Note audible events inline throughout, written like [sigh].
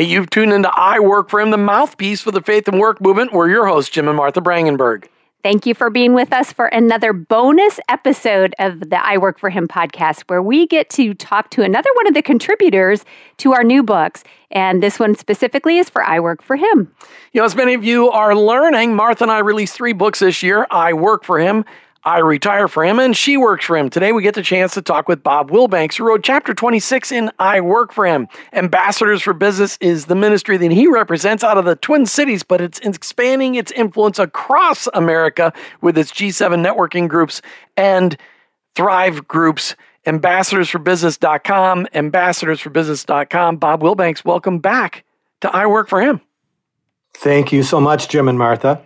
Hey, you've tuned into I Work for Him, the mouthpiece for the faith and work movement. We're your hosts, Jim and Martha Brangenberg. Thank you for being with us for another bonus episode of the I Work for Him podcast, where we get to talk to another one of the contributors to our new books. And this one specifically is for I Work for Him. You know, as many of you are learning, Martha and I released three books this year I Work for Him, I retire for him and she works for him. Today we get the chance to talk with Bob Willbanks, who wrote chapter 26 in I Work for Him. Ambassadors for Business is the ministry that he represents out of the Twin Cities, but it's expanding its influence across America with its G7 networking groups and Thrive groups. Ambassadorsforbusiness.com, ambassadorsforbusiness.com. Bob Willbanks, welcome back to I Work for Him. Thank you so much, Jim and Martha.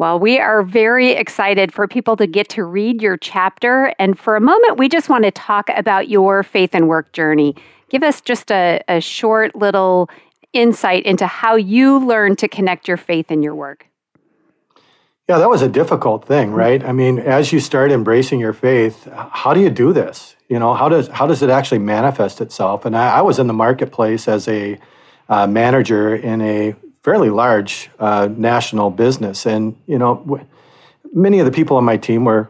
Well, we are very excited for people to get to read your chapter. And for a moment, we just want to talk about your faith and work journey. Give us just a, a short little insight into how you learned to connect your faith and your work. Yeah, that was a difficult thing, right? I mean, as you start embracing your faith, how do you do this? You know, how does how does it actually manifest itself? And I, I was in the marketplace as a uh, manager in a fairly large uh, national business. And, you know, w- many of the people on my team were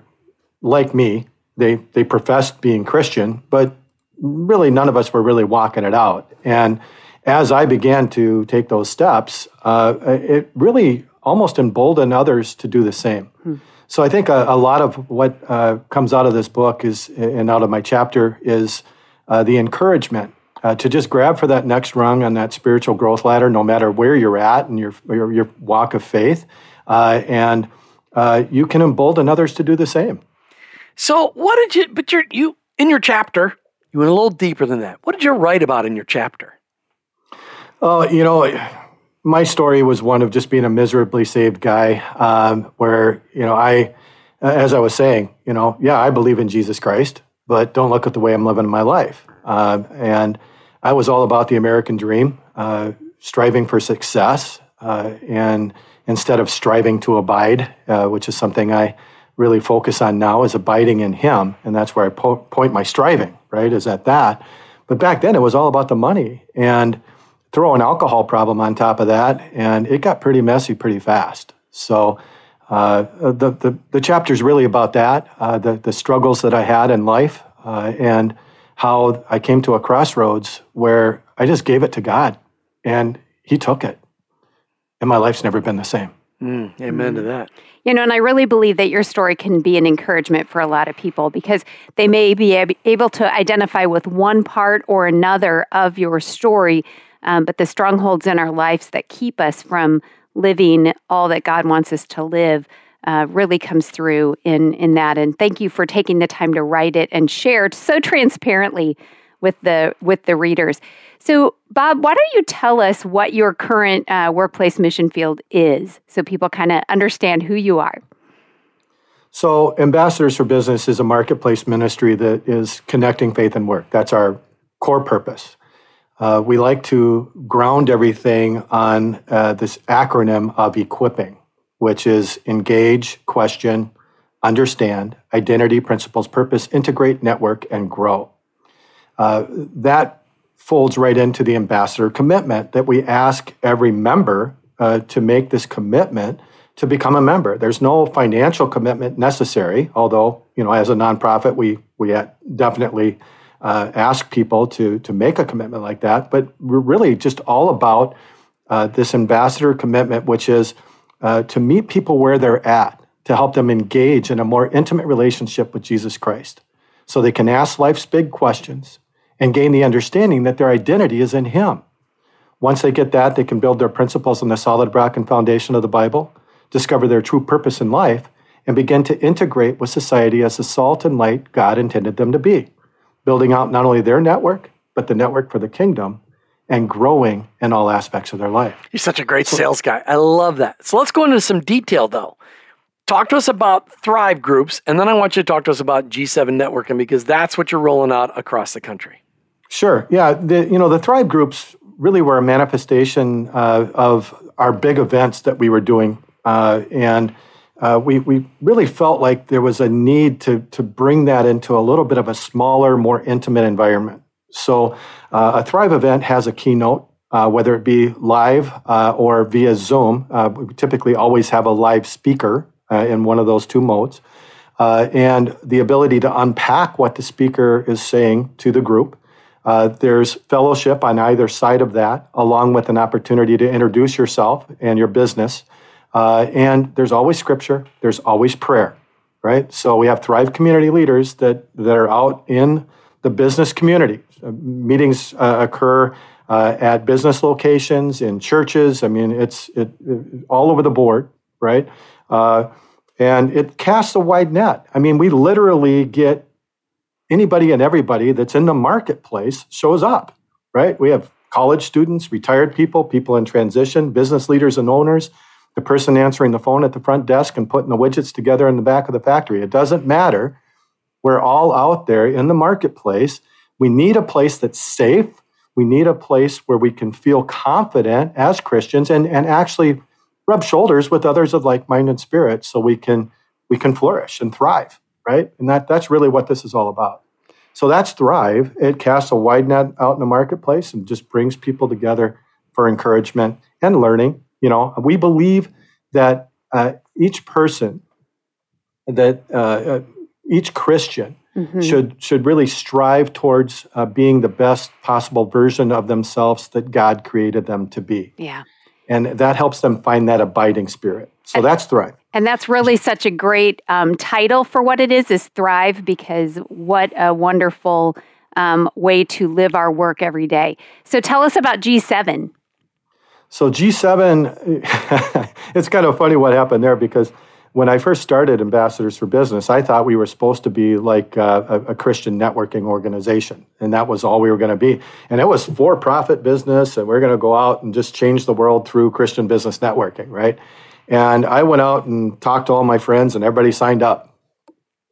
like me. They, they professed being Christian, but really none of us were really walking it out. And as I began to take those steps, uh, it really almost emboldened others to do the same. Hmm. So I think a, a lot of what uh, comes out of this book is, and out of my chapter, is uh, the encouragement uh, to just grab for that next rung on that spiritual growth ladder, no matter where you're at in your, your, your walk of faith. Uh, and uh, you can embolden others to do the same. So, what did you, but you're, you, in your chapter, you went a little deeper than that. What did you write about in your chapter? Oh, you know, my story was one of just being a miserably saved guy, um, where, you know, I, as I was saying, you know, yeah, I believe in Jesus Christ, but don't look at the way I'm living my life. Uh, and I was all about the American dream, uh, striving for success, uh, and instead of striving to abide, uh, which is something I really focus on now, is abiding in Him, and that's where I po- point my striving. Right, is at that. But back then, it was all about the money, and throw an alcohol problem on top of that, and it got pretty messy pretty fast. So. Uh, the, the, the chapter is really about that, uh, the, the struggles that I had in life, uh, and how I came to a crossroads where I just gave it to God and He took it. And my life's never been the same. Mm, amen to that. You know, and I really believe that your story can be an encouragement for a lot of people because they may be able to identify with one part or another of your story, um, but the strongholds in our lives that keep us from living all that God wants us to live uh, really comes through in in that. And thank you for taking the time to write it and share it so [laughs] transparently with the with the readers. So, Bob, why don't you tell us what your current uh, workplace mission field is, so people kind of understand who you are? So, Ambassadors for Business is a marketplace ministry that is connecting faith and work. That's our core purpose. Uh, we like to ground everything on uh, this acronym of equipping which is engage, question, understand, identity, principles, purpose, integrate, network, and grow. Uh, that folds right into the ambassador commitment that we ask every member uh, to make this commitment to become a member. There's no financial commitment necessary, although you know, as a nonprofit, we we definitely uh, ask people to to make a commitment like that. But we're really just all about uh, this ambassador commitment, which is uh, to meet people where they're at, to help them engage in a more intimate relationship with Jesus Christ so they can ask life's big questions and gain the understanding that their identity is in Him. Once they get that, they can build their principles on the solid rock and foundation of the Bible, discover their true purpose in life, and begin to integrate with society as the salt and light God intended them to be, building out not only their network, but the network for the kingdom and growing in all aspects of their life. You're such a great sales guy. I love that. So let's go into some detail though. Talk to us about Thrive groups, and then I want you to talk to us about G7 networking because that's what you're rolling out across the country. Sure. Yeah. The, you know, the Thrive groups really were a manifestation uh, of our big events that we were doing. Uh, and uh, we, we really felt like there was a need to, to bring that into a little bit of a smaller, more intimate environment. So uh, a Thrive event has a keynote uh, whether it be live uh, or via Zoom. Uh, we typically always have a live speaker uh, in one of those two modes. Uh, and the ability to unpack what the speaker is saying to the group. There's fellowship on either side of that, along with an opportunity to introduce yourself and your business. and there's always scripture, there's always prayer, right? So we have Thrive community leaders that, that are out in the business community. meetings occur uh, at business locations, in churches. I mean, it's it, it all over the board, right? Uh, and it casts a wide net. I mean, we literally get anybody and everybody that's in the marketplace shows up, right? We have college students, retired people, people in transition, business leaders and owners, the person answering the phone at the front desk and putting the widgets together in the back of the factory. It doesn't matter. We're all out there in the marketplace. We need a place that's safe we need a place where we can feel confident as Christians and, and actually rub shoulders with others of like-minded spirit so we can we can flourish and thrive, right? And that that's really what this is all about. So that's Thrive. It casts a wide net out in the marketplace and just brings people together for encouragement and learning. You know, we believe that uh, each person, that uh, uh, each Christian mm-hmm. should should really strive towards uh, being the best possible version of themselves that God created them to be. Yeah. And that helps them find that abiding spirit. So and, that's Thrive. And that's really such a great um, title for what it is, is Thrive, because what a wonderful um, way to live our work every day. So tell us about G7. So G7, [laughs] it's kind of funny what happened there because when I first started Ambassadors for Business, I thought we were supposed to be like uh, a, a, Christian networking organization, and that was all we were going to be. And it was for profit business, and we are going to go out and just change the world through Christian business networking, right? And I went out and talked to all my friends, and everybody signed up.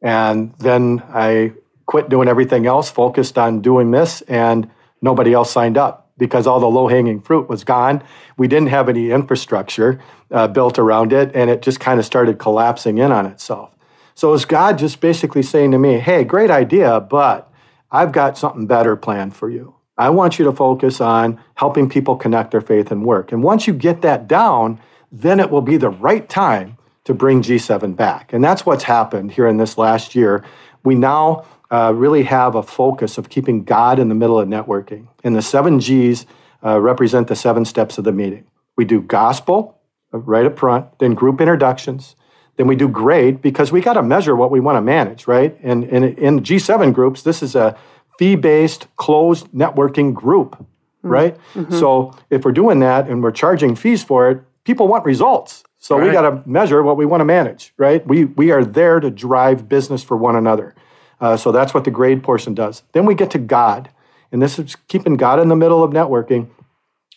And then I quit doing everything else, focused on doing this, and nobody else signed up because all the low hanging fruit was gone. We didn't have any infrastructure uh, built around it, and it just kind of started collapsing in on itself. So it was God just basically saying to me, Hey, great idea, but I've got something better planned for you. I want you to focus on helping people connect their faith and work. And once you get that down, then it will be the right time to bring G7 back. And that's what's happened here in this last year. We now uh, really have a focus of keeping God in the middle of networking. And the seven G's uh, represent the seven steps of the meeting. We do gospel uh, right up front, then group introductions, then we do grade because we got to measure what we want to manage, right? And, and in G7 groups, this is a fee based, closed networking group, mm-hmm. right? Mm-hmm. So if we're doing that and we're charging fees for it, people want results. So right. we got to measure what we want to manage, right? We, we are there to drive business for one another. Uh, so that's what the grade portion does. Then we get to God, and this is keeping God in the middle of networking.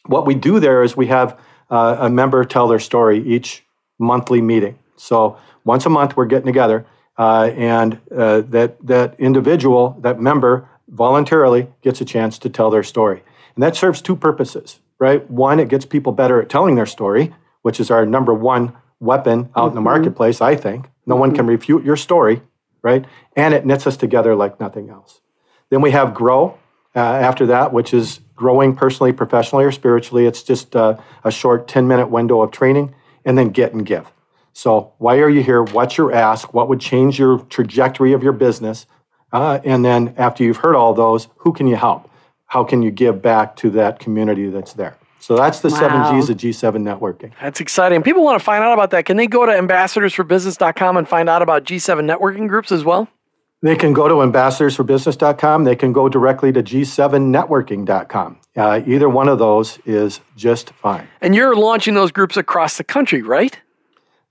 What we do there is we have uh, a member tell their story each monthly meeting. So once a month we're getting together, uh, and uh, that that individual, that member, voluntarily gets a chance to tell their story, and that serves two purposes. Right? One, it gets people better at telling their story, which is our number one weapon out mm-hmm. in the mm-hmm. marketplace. I think no mm-hmm. one can refute your story right? And it knits us together like nothing else. Then we have grow uh, after that, which is growing personally, professionally, or spiritually. It's just uh, a short 10 minute window of training, and then get and give. So, why are you here? What's your ask? What would change your trajectory of your business? Uh, and then, after you've heard all those, who can you help? How can you give back to that community that's there? So that's the wow. seven G's of G7 networking. That's exciting. People want to find out about that. Can they go to ambassadorsforbusiness.com and find out about G7 networking groups as well? They can go to ambassadorsforbusiness.com. They can go directly to g7networking.com. Uh, either one of those is just fine. And you're launching those groups across the country, right?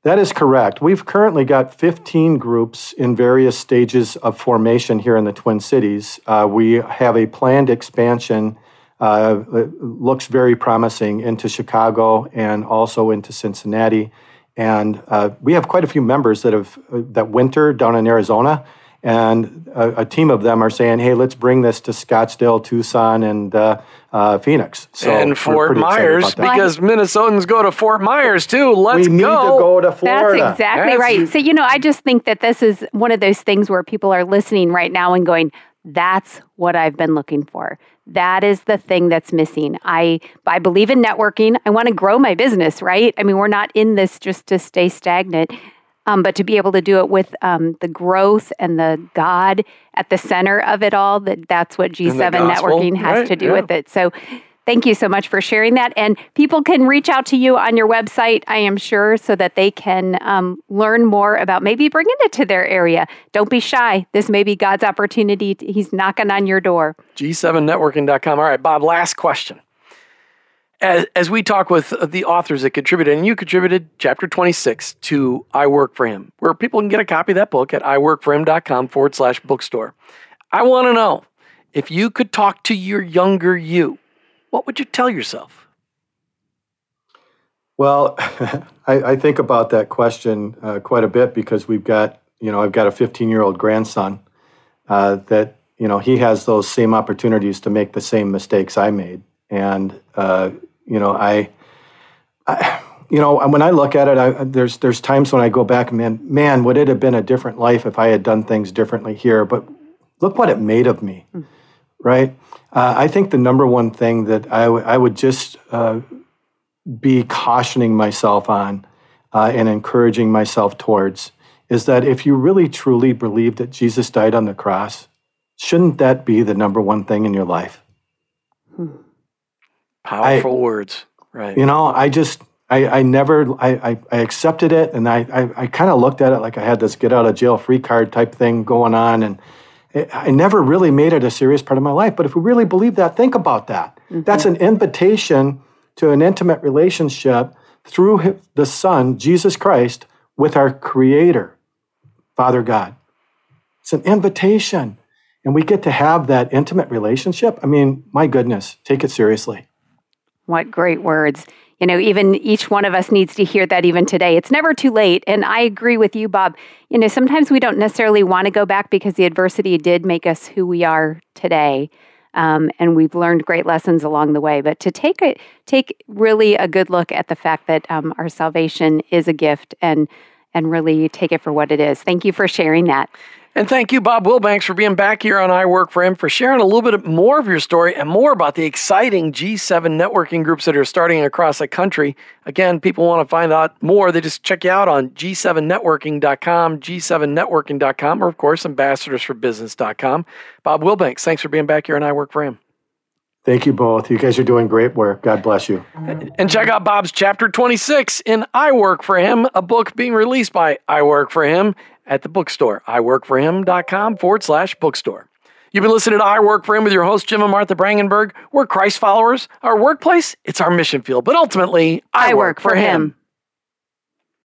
That is correct. We've currently got 15 groups in various stages of formation here in the Twin Cities. Uh, we have a planned expansion uh, looks very promising into Chicago and also into Cincinnati. And uh, we have quite a few members that have uh, that winter down in Arizona, and a, a, team of them are saying, "Hey, let's bring this to Scottsdale, Tucson, and uh, uh, Phoenix." So and Fort Myers, because Minnesotans go to Fort Myers too. Let's we need go. to go to Florida. That's exactly That's right. So you know, I just think that this is one of those things where people are listening right now and going, That's what I've been looking for. That is the thing that's missing. I I believe in networking. I want to grow my business, right? I mean, we're not in this just to stay stagnant, um, but to be able to do it with um, the growth and the God at the center of it all. That that's what G seven networking has right, to do yeah. with it. So Thank you so much for sharing that. And people can reach out to you on your website, I am sure, so that they can um, learn more about maybe bringing it to their area. Don't be shy. This may be God's opportunity. He's knocking on your door. G7networking.com. All right, Bob, last question. As, as we talk with the authors that contributed, and you contributed chapter 26 to I Work for Him, where people can get a copy of that book at iworkforhim.com forward slash bookstore. I want to know if you could talk to your younger you, what would you tell yourself? Well, [laughs] I, I, think about that question uh, quite a bit because we've got, you know, I've got a 15 year old grandson uh, that, you know, he has those same opportunities to make the same mistakes I made. And, uh, you know, I, I, you know, when I look at it, I, there's there's times when I go back and man, man, would it have been a different life if I had done things differently here? But look what it made of me, mm. Right? Uh, I think the number one thing that I, w- I would just uh, be cautioning myself on uh, and encouraging myself towards is that if you really truly believe that Jesus died on the cross, shouldn't that be the number one thing in your life? Hmm. Powerful I, words, right? You know, I just, I, I never, I, I, I accepted it, and I, I, I kind of looked at it like I had this get out of jail free card type thing going on, and I never really made it a serious part of my life. But if we really believe that, think about that. Mm-hmm. That's an invitation to an intimate relationship through the Son, Jesus Christ, with our Creator, Father God. It's an invitation. And we get to have that intimate relationship. I mean, my goodness, take it seriously. What great words you know, even each one of us needs to hear that even today. It's never too late. And I agree with you, Bob. You know, sometimes we don't necessarily want to go back because the adversity did make us who we are today. Um, and we've learned great lessons along the way. But to take a, take really a good look at the fact that um, our salvation is a gift and and really take it for what it is. Thank you for sharing that. And thank you, Bob Willbanks, for being back here on I Work for Him, for sharing a little bit more of your story and more about the exciting G7 networking groups that are starting across the country. Again, people want to find out more, they just check you out on g7networking.com, g7networking.com, or of course, ambassadorsforbusiness.com. Bob Willbanks, thanks for being back here on I Work for Him. Thank you both. You guys are doing great work. God bless you. And check out Bob's chapter 26 in I Work for Him, a book being released by I Work for Him at the bookstore, iworkforhim.com forward slash bookstore. You've been listening to I Work for Him with your host, Jim and Martha Brangenberg. We're Christ followers. Our workplace, it's our mission field, but ultimately, I, I work, work, for him. him.